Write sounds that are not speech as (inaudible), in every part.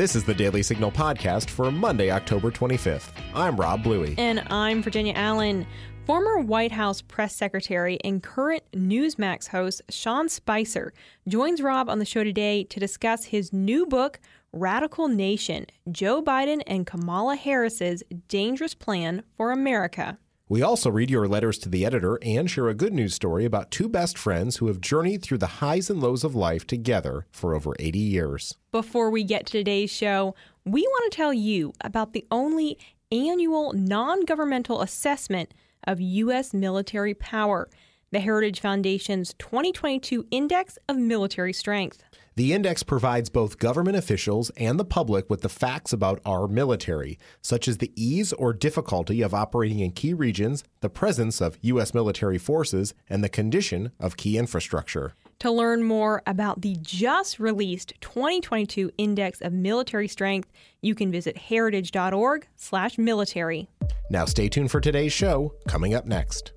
This is the Daily Signal podcast for Monday, October 25th. I'm Rob Bluey. And I'm Virginia Allen. Former White House press secretary and current Newsmax host Sean Spicer joins Rob on the show today to discuss his new book, Radical Nation Joe Biden and Kamala Harris's Dangerous Plan for America. We also read your letters to the editor and share a good news story about two best friends who have journeyed through the highs and lows of life together for over 80 years. Before we get to today's show, we want to tell you about the only annual non governmental assessment of U.S. military power, the Heritage Foundation's 2022 Index of Military Strength. The index provides both government officials and the public with the facts about our military, such as the ease or difficulty of operating in key regions, the presence of U.S. military forces, and the condition of key infrastructure. To learn more about the just released 2022 Index of Military Strength, you can visit heritage.org/military. Now stay tuned for today's show coming up next.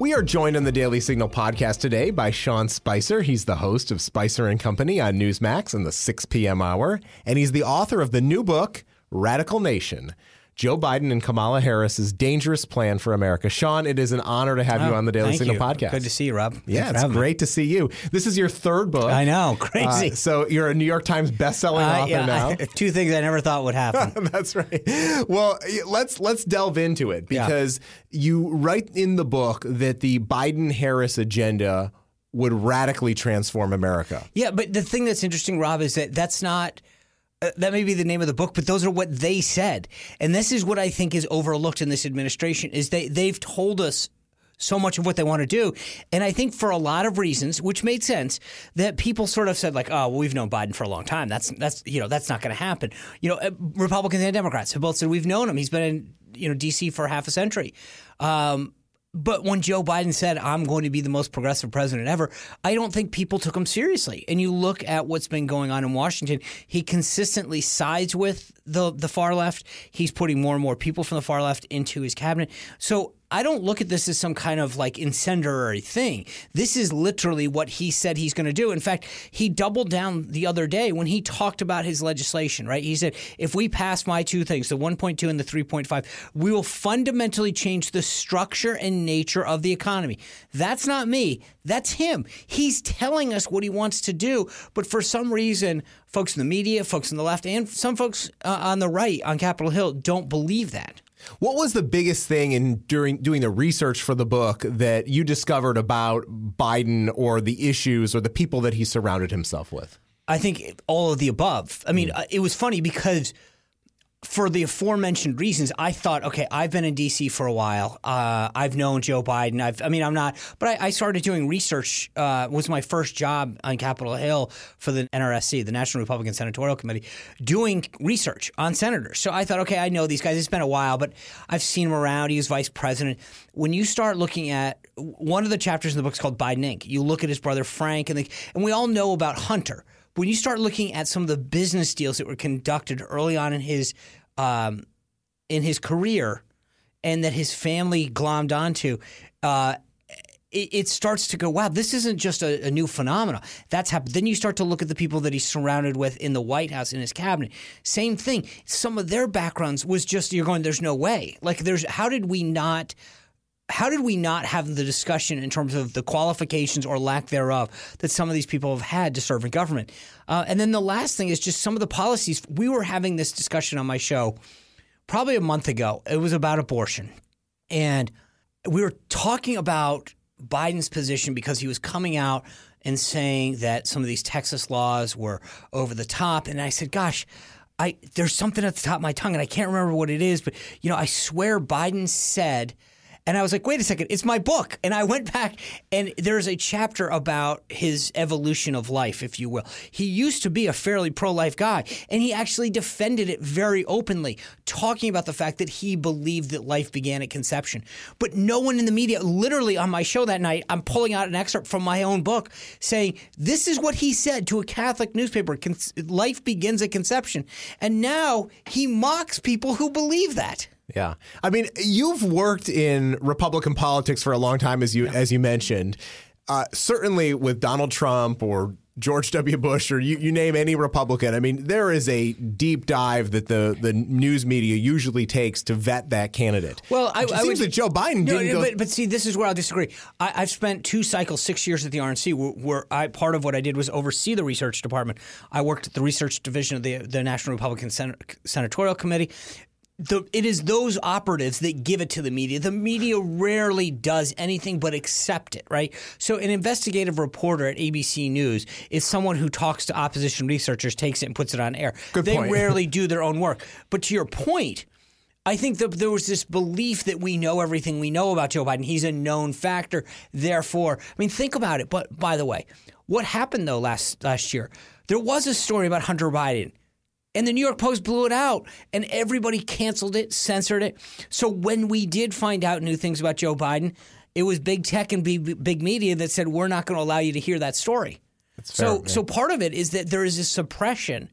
We are joined on the Daily Signal podcast today by Sean Spicer. He's the host of Spicer and Company on Newsmax in the 6 p.m. hour, and he's the author of the new book, Radical Nation. Joe Biden and Kamala Harris's dangerous plan for America. Sean, it is an honor to have oh, you on the Daily Signal you. podcast. Good to see you, Rob. Yeah, it's great me. to see you. This is your third book. I know, (laughs) crazy. Uh, so you're a New York Times bestselling uh, author yeah, now. I, (laughs) two things I never thought would happen. (laughs) That's right. Well, let's let's delve into it because yeah. you write in the book that the Biden-Harris agenda would radically transform America. Yeah, but the thing that's interesting, Rob, is that that's not uh, that may be the name of the book, but those are what they said. And this is what I think is overlooked in this administration is they they've told us so much of what they want to do. And I think for a lot of reasons, which made sense, that people sort of said like, "Oh, well, we've known Biden for a long time. That's that's you know that's not going to happen." You know, uh, Republicans and Democrats have both said we've known him. He's been in you know D.C. for half a century. Um, but when Joe Biden said, I'm going to be the most progressive president ever, I don't think people took him seriously. And you look at what's been going on in Washington, he consistently sides with the, the far left. He's putting more and more people from the far left into his cabinet. So I don't look at this as some kind of like incendiary thing. This is literally what he said he's going to do. In fact, he doubled down the other day when he talked about his legislation, right? He said, if we pass my two things, the 1.2 and the 3.5, we will fundamentally change the structure and nature of the economy. That's not me. That's him. He's telling us what he wants to do. But for some reason, folks in the media, folks on the left, and some folks uh, on the right on Capitol Hill don't believe that. What was the biggest thing in during doing the research for the book that you discovered about Biden or the issues or the people that he surrounded himself with? I think all of the above. I mean, mm. it was funny because for the aforementioned reasons, I thought, okay, I've been in D.C. for a while. Uh, I've known Joe Biden. I've, I mean, I'm not, but I, I started doing research. Uh, was my first job on Capitol Hill for the NRSC, the National Republican Senatorial Committee, doing research on senators. So I thought, okay, I know these guys. It's been a while, but I've seen him around. He was vice president. When you start looking at one of the chapters in the book is called Biden Inc. You look at his brother Frank, and, the, and we all know about Hunter when you start looking at some of the business deals that were conducted early on in his um, in his career, and that his family glommed onto, uh, it, it, starts to go, wow, this isn't just a, a new phenomenon. That's happened. Then you start to look at the people that he's surrounded with in the White House, in his cabinet. Same thing. Some of their backgrounds was just you're going, there's no way. Like there's how did we not how did we not have the discussion in terms of the qualifications or lack thereof that some of these people have had to serve in government? Uh, and then the last thing is just some of the policies. We were having this discussion on my show probably a month ago. It was about abortion. And we were talking about Biden's position because he was coming out and saying that some of these Texas laws were over the top. And I said, gosh, I, there's something at the top of my tongue and I can't remember what it is, but you know, I swear Biden said – and I was like, wait a second, it's my book. And I went back and there's a chapter about his evolution of life, if you will. He used to be a fairly pro life guy, and he actually defended it very openly, talking about the fact that he believed that life began at conception. But no one in the media, literally on my show that night, I'm pulling out an excerpt from my own book saying, this is what he said to a Catholic newspaper life begins at conception. And now he mocks people who believe that. Yeah, I mean, you've worked in Republican politics for a long time, as you yeah. as you mentioned. Uh, certainly, with Donald Trump or George W. Bush or you, you name any Republican. I mean, there is a deep dive that the, the news media usually takes to vet that candidate. Well, I, it I seems would, that Joe Biden no, didn't go. But, but, see, this is where I'll disagree. I, have spent two cycles, six years at the RNC, where, where, I part of what I did was oversee the research department. I worked at the research division of the, the National Republican Sen- Senatorial Committee the, it is those operatives that give it to the media. The media rarely does anything but accept it, right? So, an investigative reporter at ABC News is someone who talks to opposition researchers, takes it, and puts it on air. Good they point. rarely (laughs) do their own work. But to your point, I think that there was this belief that we know everything we know about Joe Biden. He's a known factor. Therefore, I mean, think about it. But by the way, what happened though last last year? There was a story about Hunter Biden and the New York Post blew it out, and everybody canceled it, censored it. So when we did find out new things about Joe Biden, it was big tech and big, big media that said we're not going to allow you to hear that story. so, so part of it is that there is a suppression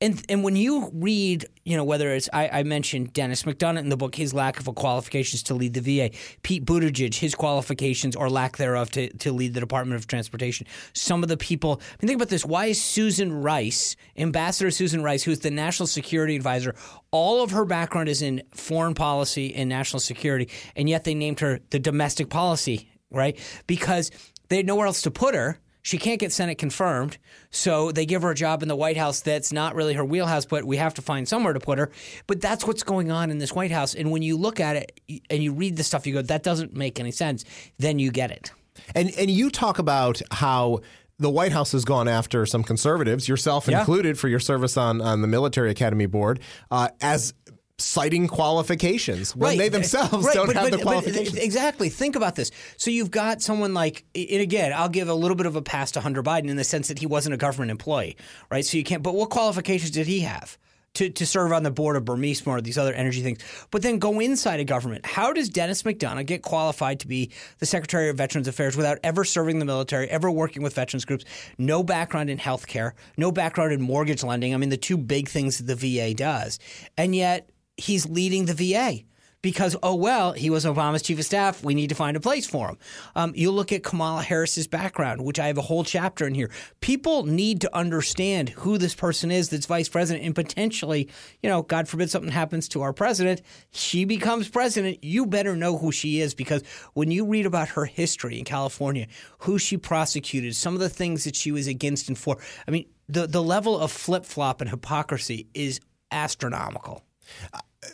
and and when you read, you know, whether it's I, I, mentioned Denis McDonough in the book, his lack of qualifications to lead the VA, Pete Buttigieg, his qualifications or lack thereof to, to lead the Department of Transportation. Some of the people, I mean, think about this: why is Susan Rice, Ambassador Susan Rice, who is the national security advisor, all of her background is in foreign policy and national security, and yet they named her the domestic policy, right? Because they had nowhere else to put her she can't get Senate confirmed, so they give her a job in the White House that's not really her wheelhouse, but we have to find somewhere to put her. But that's what's going on in this White House. And when you look at it and you read the stuff, you go, that doesn't make any sense. Then you get it. And and you talk about how the White House has gone after some conservatives, yourself yeah. included, for your service on, on the Military Academy Board, uh, as citing qualifications when right. they themselves right. don't but, have but, the qualifications. exactly. Think about this. So you've got someone like, and again, I'll give a little bit of a pass to Hunter Biden in the sense that he wasn't a government employee, right? So you can't. But what qualifications did he have? To, to serve on the board of Burisma or these other energy things, but then go inside a government. How does Denis McDonough get qualified to be the Secretary of Veterans Affairs without ever serving the military, ever working with veterans groups, no background in healthcare, no background in mortgage lending? I mean, the two big things that the VA does. And yet, he's leading the VA because oh well he was Obama's chief of staff. We need to find a place for him. Um, you look at Kamala Harris's background which I have a whole chapter in here. People need to understand who this person is that's vice president and potentially you know God forbid something happens to our president she becomes president. You better know who she is because when you read about her history in California who she prosecuted some of the things that she was against and for I mean the the level of flip flop and hypocrisy is astronomical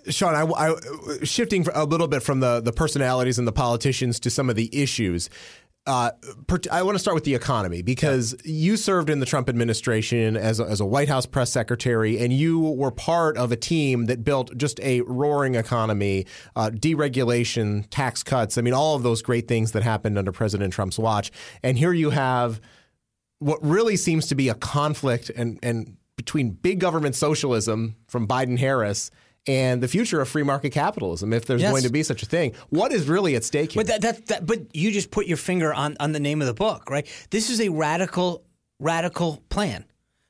Sean, I, I, shifting a little bit from the, the personalities and the politicians to some of the issues. Uh, I want to start with the economy because yeah. you served in the Trump administration as a, as a White House press secretary, and you were part of a team that built just a roaring economy, uh, deregulation, tax cuts. I mean, all of those great things that happened under President Trump's watch. And here you have what really seems to be a conflict and, and between big government socialism from Biden Harris and the future of free market capitalism, if there's yes. going to be such a thing. What is really at stake here? But that, that, that, but you just put your finger on, on the name of the book, right? This is a radical, radical plan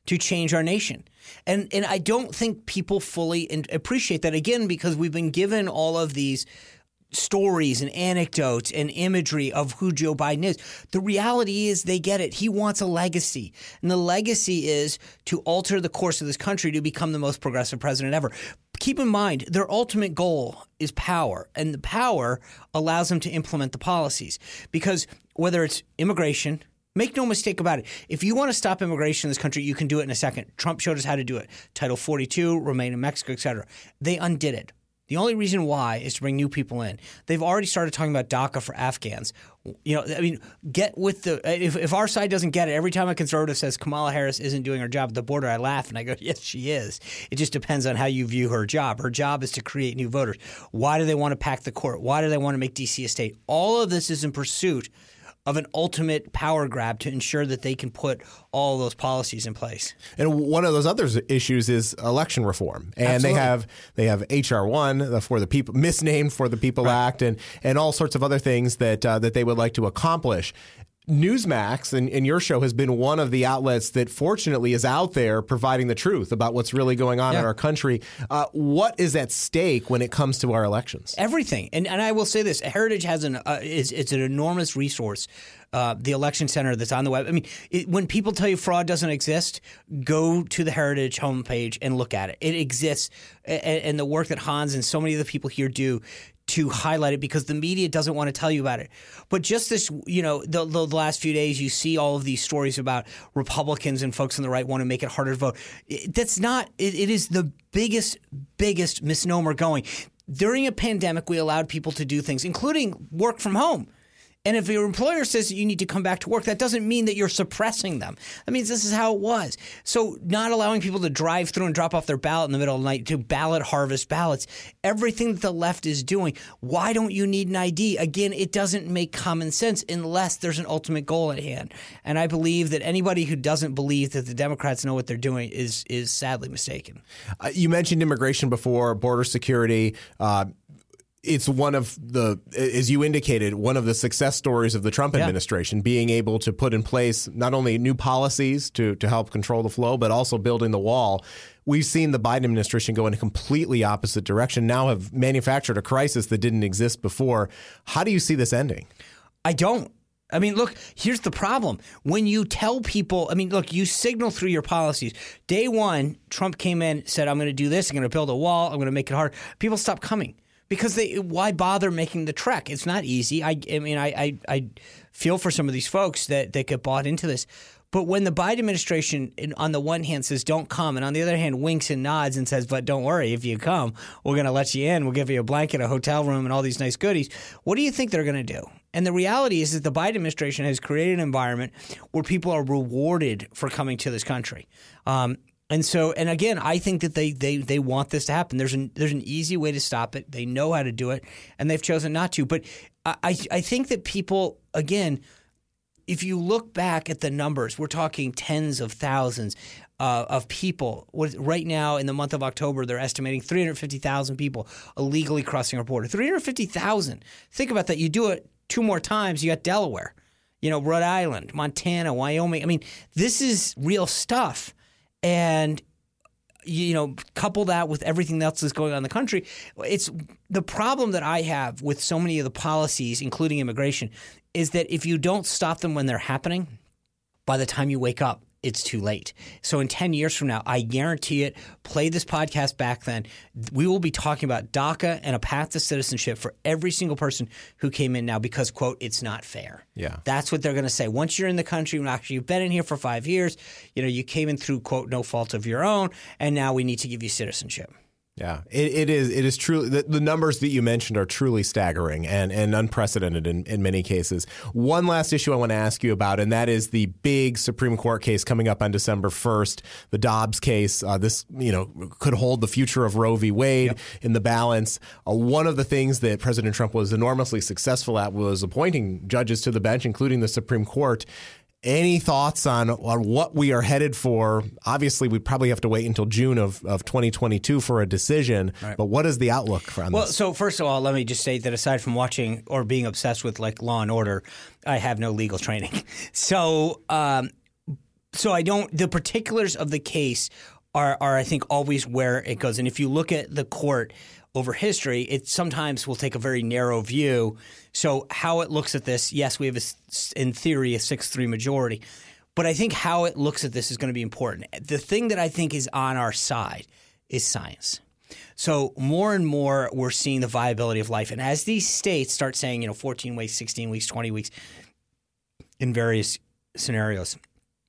to change our nation. And and I don't think people fully appreciate that again because we've been given all of these stories and anecdotes and imagery of who Joe Biden is. The reality is they get it. He wants a legacy. And the legacy is to alter the course of this country to become the most progressive president ever. Keep in mind, their ultimate goal is power, and the power allows them to implement the policies. Because whether it's immigration, Make no mistake about it. If you want to stop immigration in this country, you can do it in a second. Trump showed us how to do it. Title 42, remain in Mexico, etc. They undid it. The only reason why is to bring new people in. They've already started talking about DACA for Afghans. You know, I mean, get with the. If, if our side doesn't get it, every time a conservative says Kamala Harris isn't doing her job at the border, I laugh and I go, (laughs) yes, she is. It just depends on how you view her job. Her job is to create new voters. Why do they want to pack the court? Why do they want to make D.C. a state? All of this is in pursuit of an ultimate power grab to ensure that they can put all those policies in place. And one of those other issues is election reform, and Absolutely. they have they have HR one for the people misnamed for the People right. Act, and and all sorts of other things that uh, that they would like to accomplish. Newsmax and, and, your show has been one of the outlets that fortunately is out there providing the truth about what's really going on yeah. in our country. Uh, what is at stake when it comes to our elections? Everything. And, and I will say this Heritage has an, uh, is, it's an enormous resource. Uh, the election center that's on the web. I mean, it, when people tell you fraud doesn't exist, go to the Heritage homepage and look at it. It exists, and, and the work that Hans and so many of the people here do to highlight it because the media doesn't want to tell you about it. But just this, you know, the, the, last few days, you see all of these stories about Republicans and folks on the right want to make it harder to vote. that's not, it, it is the biggest, biggest misnomer going. During a pandemic, we allowed people to do things, including work from home. And if your employer says that you need to come back to work, that doesn't mean that you're suppressing them. That means this is how it was. So, not allowing people to drive through and drop off their ballot in the middle of the night to ballot harvest ballots, everything that the left is doing, why don't you need an ID? Again, it doesn't make common sense unless there's an ultimate goal at hand. And I believe that anybody who doesn't believe that the Democrats know what they're doing is is sadly mistaken. Uh, you mentioned immigration before, border security. Uh, it's one of the, as you indicated, one of the success stories of the Trump yeah. administration, being able to put in place not only new policies to, to help control the flow, but also building the wall. We've seen the Biden administration go in a completely opposite direction, now have manufactured a crisis that didn't exist before. How do you see this ending? I don't. I mean, look, here's the problem. When you tell people, I mean, look, you signal through your policies. Day one, Trump came in, said, I'm going to do this, I'm going to build a wall, I'm going to make it hard. People stop coming because they why bother making the trek? It's not easy. I, I mean, I, I, I feel for some of these folks that that get bought into this. But when the Biden administration, on the one hand, says don't come, and on the other hand, winks and nods and says, but don't worry, if you come, we're going to let you in. We'll give you a blanket, a hotel room, and all these nice goodies. What do you think they're going to do? And the reality is that the Biden administration has created an environment where people are rewarded for coming to this country. Um, and so, and again, I think that they they they want this to happen. There's an there's an easy way to stop it. They know how to do it, and they've chosen not to. But I I think that people again, if you look back at the numbers, we're talking tens of thousands uh, of people. Right now, in the month of October, they're estimating 350,000 people illegally crossing our border. 350,000. Think about that. You do it two more times, you got Delaware, you know, Rhode Island, Montana, Wyoming. I mean, this is real stuff and you know, couple that with everything else that's going on in the country. It's the problem that I have with so many of the policies, including immigration, is that if you don't stop them when they're happening, by the time you wake up, it's too late. So in 10 years from now, I guarantee it, play this podcast back then, we will be talking about DACA and a path to citizenship for every single person who came in now because, quote, it's not fair. Yeah. That's what they're going to say. Once you're in the country, actually you've been in here for five years, you know, you came in through, quote, no fault of your own, and now we need to give you citizenship. Yeah, it, it is. It is truly the, the, numbers that you mentioned are truly staggering and, and unprecedented in, in many cases. One last issue I want to ask you about, and that is the big Supreme Court case coming up on December first, the Dobbs case. Uh, this you know could hold the future of Roe v. Wade yep. in the balance. Uh, one of the things that President Trump was enormously successful at was appointing judges to the bench, including the Supreme Court. Any thoughts on, on what we are headed for? Obviously, we probably have to wait until June of, of 2022 for a decision. Right. But what is the outlook for this? well, this? so first of all, let me just say that aside from watching or being obsessed with like Law and Order, I have no legal training. (laughs) So, um, so I don't. The particulars of the case are are I think always where it goes. And if you look at the court over history, it sometimes will take a very narrow view. So, how it looks at this, yes, we have, a, in theory, a 6 3 majority. But I think how it looks at this is going to be important. The thing that I think is on our side is science. So more and more we're seeing the viability of life. And as these states start saying, you know, 14 weeks, 16 weeks, 20 weeks in various scenarios,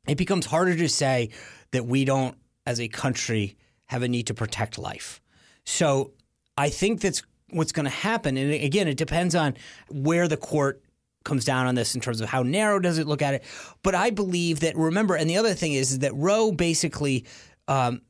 it becomes harder to say that we don't, as a country, have a need to protect life. So I think that's what's going to happen. And again, it depends on where the court comes down on this in terms of how narrow does it look at it. But I believe that remember, and the other thing is, is that Roe basically. Um,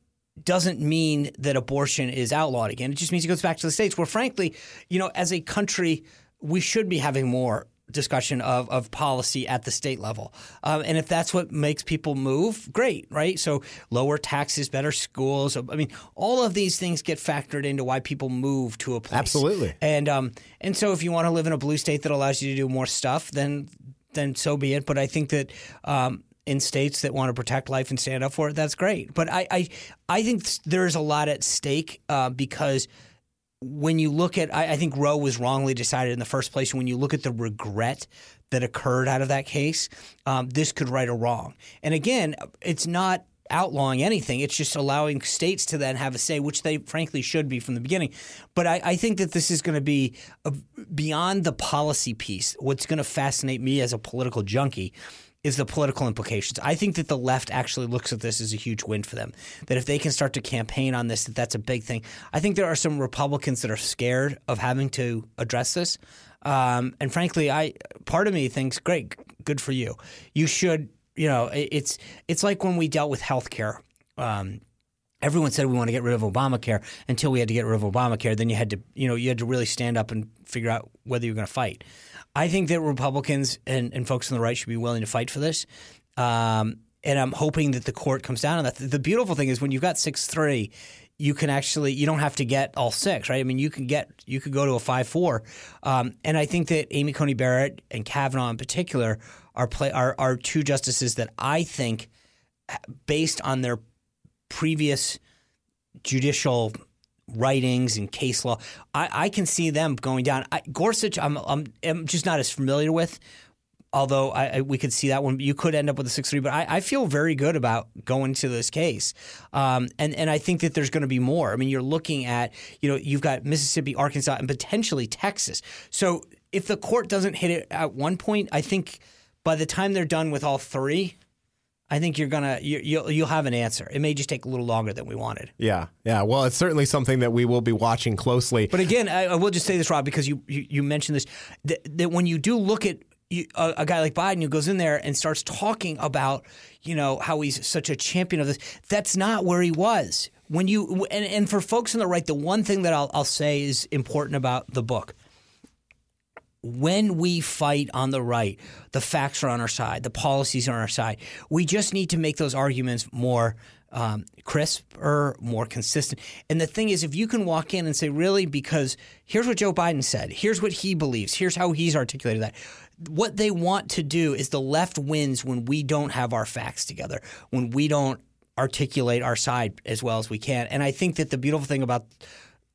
doesn't mean that abortion is outlawed again. It just means it goes back to the states where, frankly, you know, as a country, we should be having more discussion of, of policy at the state level. Um, and if that's what makes people move, great, right? So lower taxes, better schools. I mean, all of these things get factored into why people move to a place. Absolutely. And um, and so if you want to live in a blue state that allows you to do more stuff, then then so be it. But I think that um, in states that want to protect life and stand up for it, that's great. But I I, I think there's a lot at stake uh, because when you look at, I, I, think Roe was wrongly decided in the first place. When you look at the regret that occurred out of that case, um, this could right a wrong. And again, it's not outlawing anything. It's just allowing states to then have a say, which they frankly should be from the beginning. But I, I think that this is going to be a, beyond the policy piece. What's going to fascinate me as a political junkie is the political implications. I think that the left actually looks at this as a huge win for them. That if they can start to campaign on this, that that's a big thing. I think there are some Republicans that are scared of having to address this. Um, and frankly, I part of me thinks, great, good for you. You should you know, it's it's like when we dealt with health care. Um, everyone said we want to get rid of Obamacare until we had to get rid of Obamacare. Then you had to, you know, you had to really stand up and figure out whether you're going to fight. I think that Republicans and, and folks on the right should be willing to fight for this. Um, and I'm hoping that the court comes down on that. The beautiful thing is when you've got six three, you can actually you don't have to get all six, right? I mean, you can get you could go to a five four, um, and I think that Amy Coney Barrett and Kavanaugh in particular are play are are two justices that I think, based on their previous judicial writings and case law, I, I can see them going down. I, Gorsuch, I'm, I'm I'm just not as familiar with although I, I, we could see that one, you could end up with a six three. But I, I, feel very good about going to this case, um, and and I think that there's going to be more. I mean, you're looking at you know you've got Mississippi, Arkansas, and potentially Texas. So if the court doesn't hit it at one point, I think by the time they're done with all three, I think you're gonna you, you'll you'll have an answer. It may just take a little longer than we wanted. Yeah, yeah. Well, it's certainly something that we will be watching closely. But again, I, I will just say this, Rob, because you you, you mentioned this that, that when you do look at you, a, a, guy like Biden who goes in there and starts talking about, you know, how he's such a champion of this. That's not where he was. When you and, and for folks on the right, the one thing that I'll, I'll say is important about the book. When we fight on the right, the facts are on our side, the policies are on our side. We just need to make those arguments more um, crisper, more consistent. And the thing is, if you can walk in and say, really, because here's what Joe Biden said, here's what he believes, here's how he's articulated that, what they want to do is the left wins when we don't have our facts together, when we don't articulate our side as well as we can. And I think that the beautiful thing about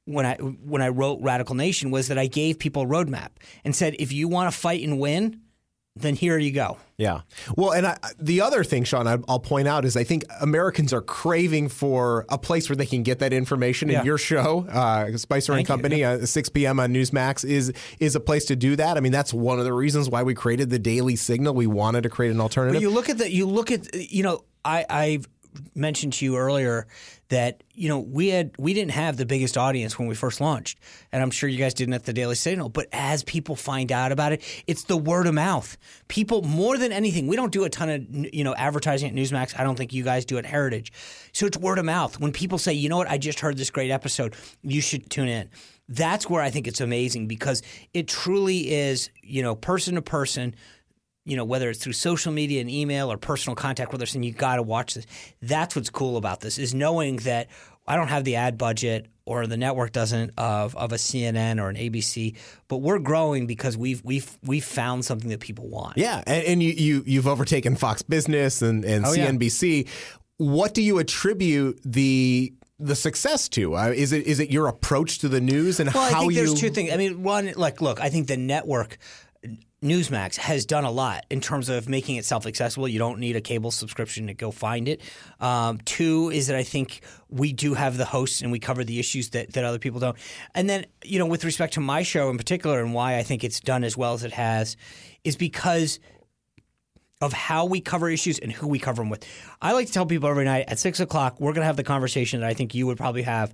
when I when I wrote Radical Nation was that I gave people a roadmap and said, if you want to fight and win, then here you go. Yeah. Well, and I, the other thing, Sean, I, will point out is I think Americans are craving for a place where they can get that information. Yeah. And your show, uh, Spicer Thank and Company, uh, 6 p.m. on Newsmax, is is a place to do that. I mean, that's one of the reasons why we created the Daily Signal. We wanted to create an alternative. But you look at the, you look at, you know, I, I've mentioned to you earlier that you know we had we didn't have the biggest audience when we first launched, and I'm sure you guys didn't at the Daily Signal. But as people find out about it, it's the word of mouth. People more than anything, we don't do a ton of you know advertising at Newsmax. I don't think you guys do at Heritage, so it's word of mouth. When people say, you know what, I just heard this great episode, you should tune in. That's where I think it's amazing because it truly is you know person to person you know, whether it's through social media and email or personal contact with us, and you got to watch this. That's what's cool about this is knowing that I don't have the ad budget or the network doesn't of, of a CNN or an ABC, but we're growing because we've we've we've found something that people want. Yeah, and, and you, you you've overtaken Fox Business and, and oh, CNBC. Yeah. What do you attribute the the success to? Uh, is it is it your approach to the news and well, how I think you? There's two things. I mean, one, like, look, I think the network Newsmax has done a lot in terms of making itself accessible. You don't need a cable subscription to go find it. Um, two is that I think we do have the hosts and we cover the issues that, that other people don't. And then, you know, with respect to my show in particular and why I think it's done as well as it has, is because of how we cover issues and who we cover them with. I like to tell people every night at six o'clock, we're going to have the conversation that I think you would probably have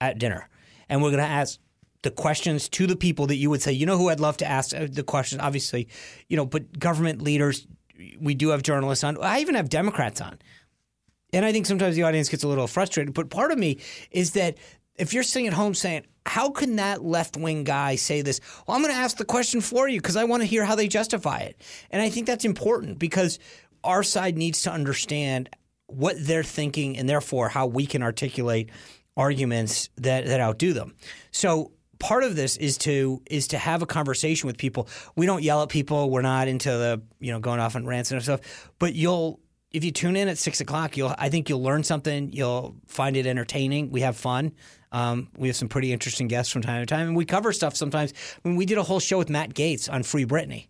at dinner. And we're going to ask the questions to the people that you would say, you know, who I'd love to ask uh, the questions. Obviously, you know, but government leaders, we do have journalists on. I even have Democrats on. And I think sometimes the audience gets a little frustrated. But part of me is that if you're sitting at home saying, how can that left wing guy say this? Well, I'm going to ask the question for you because I want to hear how they justify it. And I think that's important because our side needs to understand what they're thinking and therefore how we can articulate arguments that, that outdo them. So part of this is to is to have a conversation with people. We don't yell at people. We're not into the you know going off on rants and stuff. But you'll if you tune in at six o'clock, you'll I think you'll learn something. You'll find it entertaining. We have fun. Um, we have some pretty interesting guests from time to time, and we cover stuff sometimes. I mean, we did a whole show with Matt Gaetz on Free Britney,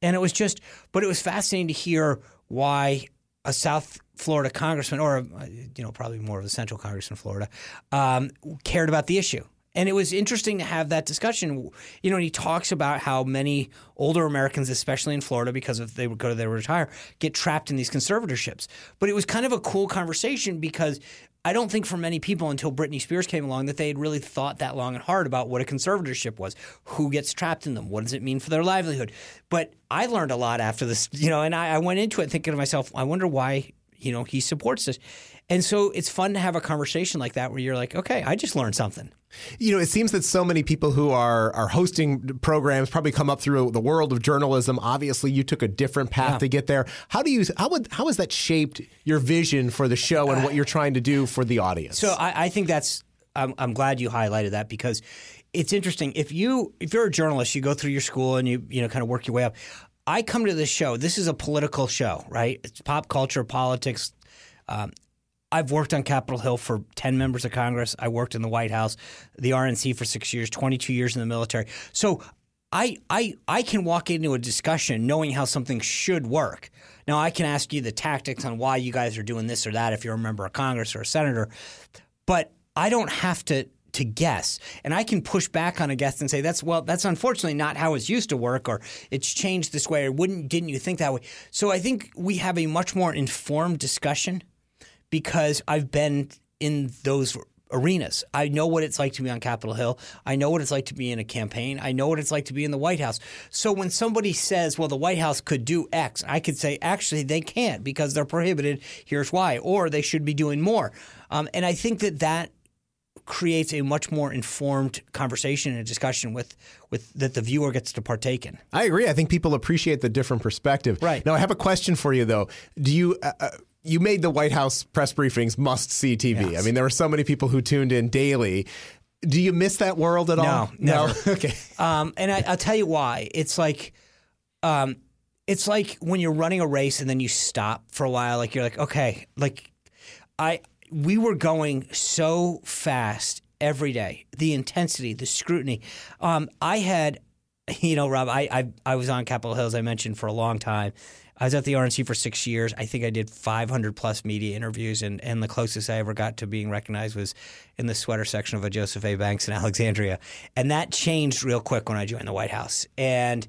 and it was just, but it was fascinating to hear why a South Florida congressman, or you know, probably more of a central congressman Florida, um, cared about the issue. And it was interesting to have that discussion. You know, he talks about how many older Americans, especially in Florida, because if they would go to their retire, get trapped in these conservatorships. But it was kind of a cool conversation because I don't think for many people until Britney Spears came along that they had really thought that long and hard about what a conservatorship was, who gets trapped in them, what does it mean for their livelihood. But I learned a lot after this, you know, and I, I went into it thinking to myself, I wonder why, you know, he supports this. And so it's fun to have a conversation like that where you're like, okay, I just learned something. You know, it seems that so many people who are are hosting programs probably come up through the world of journalism. Obviously, you took a different path yeah. to get there. How do you how would how has that shaped your vision for the show and what you're trying to do for the audience? So I, I think that's I'm, I'm glad you highlighted that because it's interesting. If you if you're a journalist, you go through your school and you you know kind of work your way up. I come to this show. This is a political show, right? It's pop culture, politics. Um, I've worked on Capitol Hill for 10 members of Congress. I worked in the White House, the RNC for six years, 22 years in the military. So I, I, I can walk into a discussion knowing how something should work. Now, I can ask you the tactics on why you guys are doing this or that if you're a member of Congress or a senator, but I don't have to to guess. And I can push back on a guest and say, that's well, that's unfortunately not how it's used to work, or it's changed this way, or wouldn't didn't you think that way? So I think we have a much more informed discussion because I've been in those arenas. I know what it's like to be on Capitol Hill. I know what it's like to be in a campaign. I know what it's like to be in the White House. So when somebody says, well, the White House could do X, I could say, actually, they can't because they're prohibited. Here's why. Or they should be doing more. Um, and I think that that creates a much more informed conversation and discussion with with that the viewer gets to partake in. I agree. I think people appreciate the different perspective. Right. Now I have a question for you though. Do you uh, uh you made the White House press briefings must see TV. Yes. I mean, there were so many people who tuned in daily. Do you miss that world at no, all? Never. No. (laughs) okay. Um, and I, will tell you why. It's like, um, it's like when you're running a race and then you stop for a while. Like you're like, okay, like I we were going so fast every day. The intensity, the scrutiny. Um, I had, (laughs) you know, Rob, I, I I was on Capitol Hill as I mentioned for a long time, I was at the RNC for six years. I think I did 500 plus media interviews, and, and the closest I ever got to being recognized was in the sweater section of a Joseph A. Banks in (laughs) Alexandria. And that changed real quick when I joined the White House. And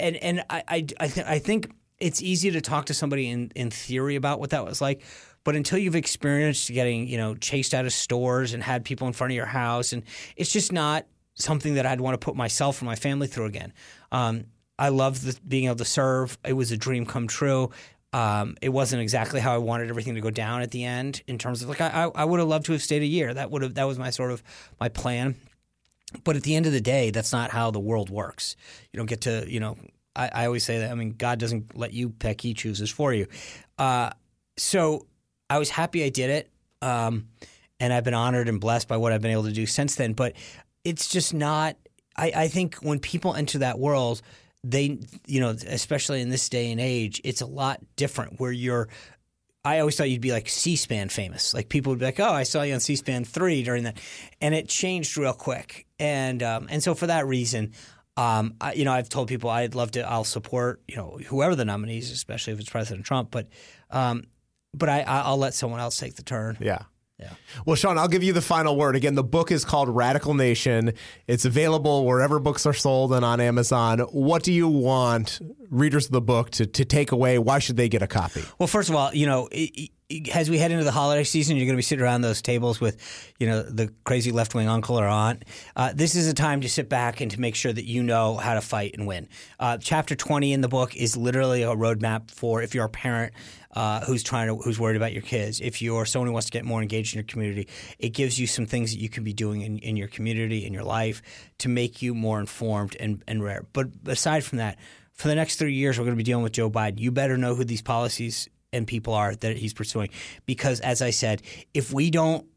and and I I, I, th- I think it's easy to talk to somebody in, in theory about what that was like. But until you've experienced getting, you know, chased out of stores and had people in front of your house, and it's just not something that I'd want to put myself or my family through again. Um, I loved the, being able to serve. It was a dream come true. Um, it wasn't exactly how I wanted everything to go down at the end in terms of like I, I would have loved to have stayed a year. That would have that was my sort of my plan. But at the end of the day, that's not how the world works. You don't get to you know. I, I always say that. I mean, God doesn't let you pick; He chooses for you. Uh, so I was happy I did it, um, and I've been honored and blessed by what I've been able to do since then. But it's just not. I, I think when people enter that world they you know especially in this day and age it's a lot different where you're I always thought you'd be like C-SPAN famous. Like people would be like, "Oh, I saw you on C-SPAN three during that," and it changed real quick. And um, and so for that reason, um, I, you know, I've told people I'd love to. I'll support you know whoever the nominees, especially if it's President Trump. But um, but I, I'll let someone else take the turn. Yeah. Yeah. Well, Sean, I'll give you the final word. Again, the book is called Radical Nation. It's available wherever books are sold and on Amazon. What do you want readers of the book to, to take away? Why should they get a copy? Well, first of all, you know, it, it, as we head into the holiday season, you're going to be sitting around those tables with, you know, the crazy left wing uncle or aunt. Uh, this is a time to sit back and to make sure that you know how to fight and win. Uh, chapter 20 in the book is literally a roadmap for if you're a parent uh, who's trying to who's worried about your kids. If you're someone who wants to get more engaged in your community, it gives you some things that you can be doing in, in your community in your life to make you more informed and, and rare. But aside from that, for the next three years, we're going to be dealing with Joe Biden. You better know who these policies and people are that he's pursuing, because as I said, if we don't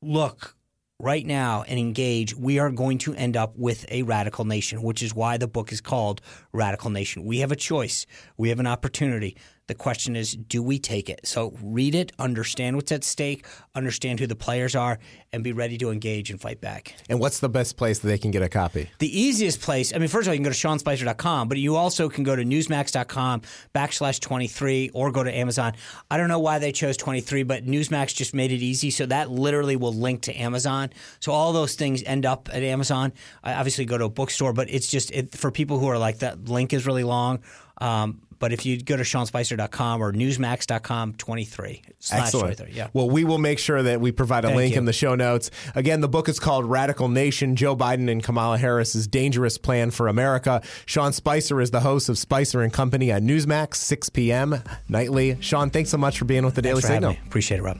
look right now and engage, we are going to end up with a radical nation, which is why the book is called Radical Nation. We have a choice, we have an opportunity. The question is, do we take it? So read it, understand what's at stake, understand who the players are, and be ready to engage and fight back. And what's the best place that they can get a copy? The easiest place, I mean, first of all, you can go to SeanSpicer.com, but you also can go to Newsmax.com backslash 23 or go to Amazon. I don't know why they chose 23, but Newsmax just made it easy. So that literally will link to Amazon. So all those things end up at Amazon. I obviously go to a bookstore, but it's just it, for people who are like, that link is really long. Um, but if you go to SeanSpicer.com or Newsmax.com, 23 slash Excellent. 23. Yeah. Well, we will make sure that we provide a Thank link you. in the show notes. Again, the book is called Radical Nation Joe Biden and Kamala Harris's Dangerous Plan for America. Sean Spicer is the host of Spicer and Company on Newsmax, 6 p.m. nightly. Sean, thanks so much for being with the Daily Thanks for Signal. me. Appreciate it, Rob.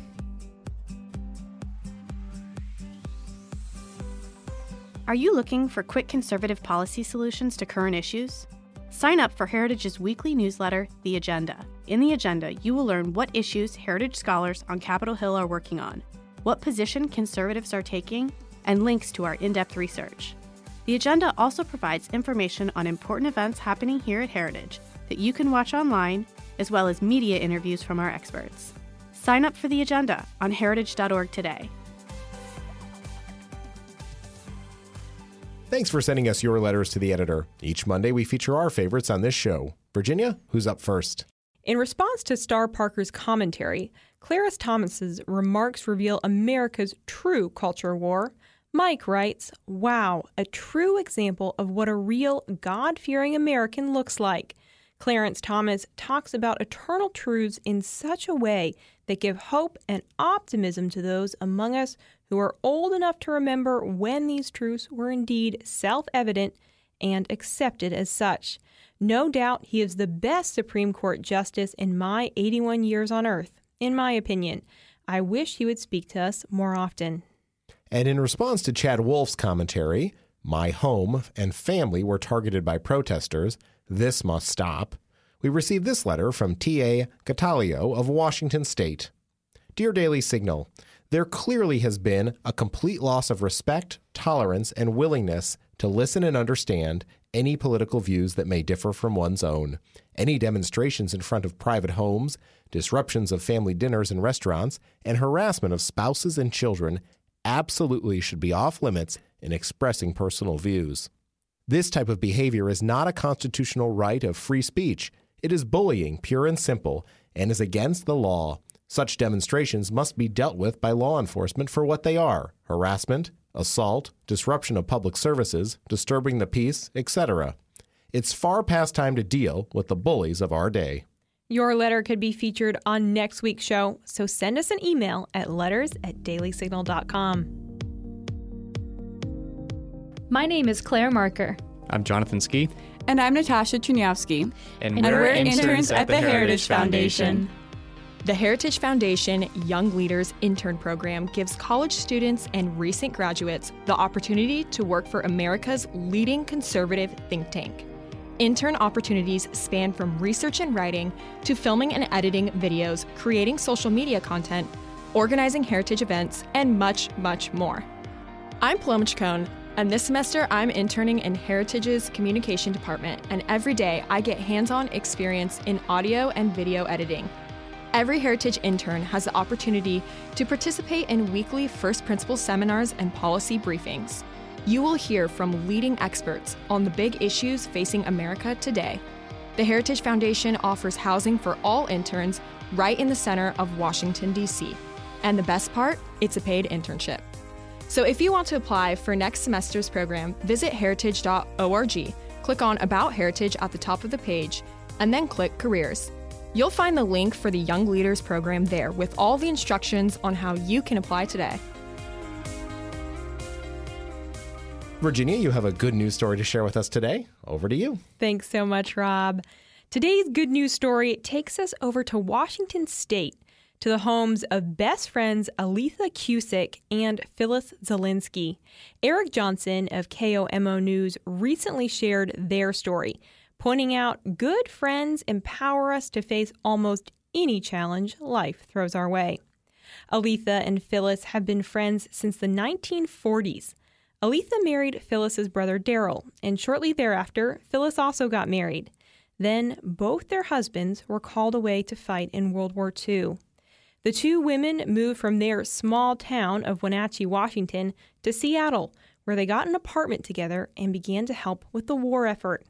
Are you looking for quick conservative policy solutions to current issues? Sign up for Heritage's weekly newsletter, The Agenda. In The Agenda, you will learn what issues Heritage scholars on Capitol Hill are working on, what position conservatives are taking, and links to our in depth research. The Agenda also provides information on important events happening here at Heritage that you can watch online, as well as media interviews from our experts. Sign up for The Agenda on heritage.org today. Thanks for sending us your letters to the editor. Each Monday, we feature our favorites on this show. Virginia, who's up first? In response to Star Parker's commentary, Clarence Thomas's remarks reveal America's true culture war. Mike writes, Wow, a true example of what a real God fearing American looks like. Clarence Thomas talks about eternal truths in such a way that give hope and optimism to those among us who are old enough to remember when these truths were indeed self evident and accepted as such. No doubt he is the best Supreme Court justice in my 81 years on earth, in my opinion. I wish he would speak to us more often. And in response to Chad Wolf's commentary, my home and family were targeted by protesters. This must stop. We received this letter from T.A. Catalio of Washington State. Dear Daily Signal, there clearly has been a complete loss of respect, tolerance, and willingness to listen and understand any political views that may differ from one's own. Any demonstrations in front of private homes, disruptions of family dinners and restaurants, and harassment of spouses and children absolutely should be off limits in expressing personal views. This type of behavior is not a constitutional right of free speech. It is bullying, pure and simple, and is against the law. Such demonstrations must be dealt with by law enforcement for what they are harassment, assault, disruption of public services, disturbing the peace, etc. It's far past time to deal with the bullies of our day. Your letter could be featured on next week's show, so send us an email at letters at dailysignal.com. My name is Claire Marker. I'm Jonathan Ski, And I'm Natasha Chuniavsky. and, And we're interns at the Heritage Foundation. The Heritage Foundation Young Leaders Intern Program gives college students and recent graduates the opportunity to work for America's leading conservative think tank. Intern opportunities span from research and writing to filming and editing videos, creating social media content, organizing heritage events, and much, much more. I'm Paloma Chacon, and this semester I'm interning in Heritage's communication department, and every day I get hands on experience in audio and video editing. Every Heritage intern has the opportunity to participate in weekly First Principles seminars and policy briefings. You will hear from leading experts on the big issues facing America today. The Heritage Foundation offers housing for all interns right in the center of Washington, D.C. And the best part, it's a paid internship. So if you want to apply for next semester's program, visit heritage.org, click on About Heritage at the top of the page, and then click Careers. You'll find the link for the Young Leaders program there with all the instructions on how you can apply today. Virginia, you have a good news story to share with us today. Over to you. Thanks so much, Rob. Today's good news story takes us over to Washington State to the homes of best friends Aletha Cusick and Phyllis Zelinsky. Eric Johnson of KOMO News recently shared their story, pointing out good friends empower us to face almost any challenge life throws our way. Aletha and Phyllis have been friends since the 1940s. Aletha married Phyllis's brother Daryl, and shortly thereafter, Phyllis also got married. Then both their husbands were called away to fight in World War II. The two women moved from their small town of Wenatchee, Washington, to Seattle, where they got an apartment together and began to help with the war effort.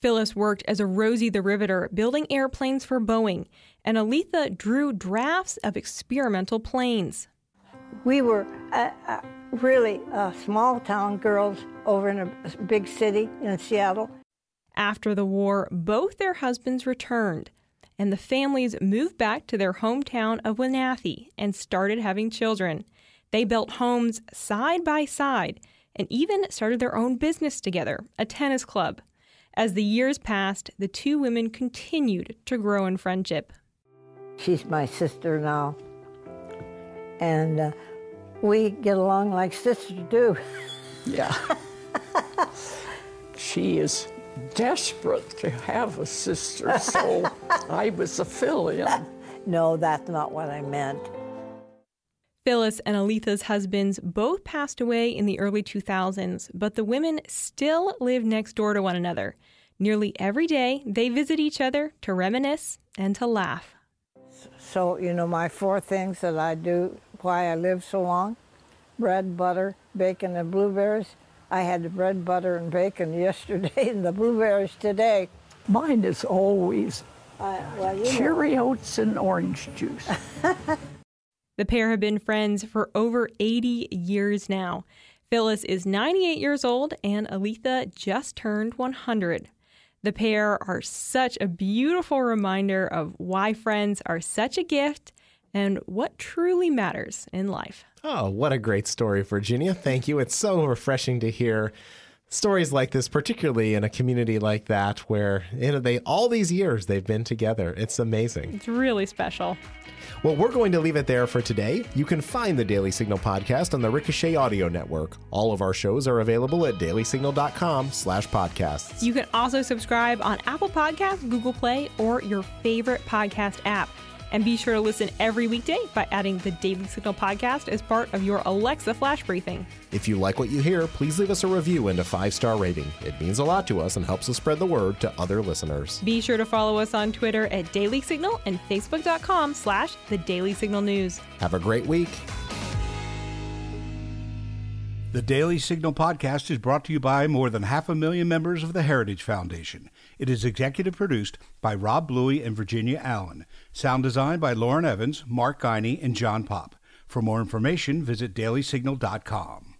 Phyllis worked as a Rosie the Riveter, building airplanes for Boeing, and Aletha drew drafts of experimental planes. We were uh, uh, really uh, small town girls over in a big city in Seattle. After the war, both their husbands returned, and the families moved back to their hometown of Wenatchee and started having children. They built homes side by side and even started their own business together, a tennis club. As the years passed, the two women continued to grow in friendship. She's my sister now, and uh, we get along like sisters do. yeah. (laughs) she is desperate to have a sister, so (laughs) I was a fill in. No, that's not what I meant. Phyllis and Aletha's husbands both passed away in the early 2000s, but the women still live next door to one another. Nearly every day, they visit each other to reminisce and to laugh. So, you know, my four things that I do, why I live so long bread, butter, bacon, and blueberries. I had the bread, butter, and bacon (laughs) yesterday, and the blueberries today. Mine is always uh, well, cherry oats and orange juice. (laughs) The pair have been friends for over 80 years now. Phyllis is 98 years old and Aletha just turned 100. The pair are such a beautiful reminder of why friends are such a gift and what truly matters in life. Oh, what a great story, Virginia. Thank you. It's so refreshing to hear stories like this, particularly in a community like that where you know, they all these years they've been together. It's amazing. It's really special. Well, we're going to leave it there for today. You can find the Daily Signal podcast on the Ricochet Audio Network. All of our shows are available at dailysignal.com slash podcasts. You can also subscribe on Apple Podcasts, Google Play, or your favorite podcast app. And be sure to listen every weekday by adding the Daily Signal podcast as part of your Alexa flash briefing. If you like what you hear, please leave us a review and a five star rating. It means a lot to us and helps us spread the word to other listeners. Be sure to follow us on Twitter at Daily Signal and Facebook.com slash The Daily Signal News. Have a great week. The Daily Signal podcast is brought to you by more than half a million members of the Heritage Foundation. It is executive produced by Rob Bluey and Virginia Allen. Sound design by Lauren Evans, Mark Geiney, and John Popp. For more information, visit dailysignal.com.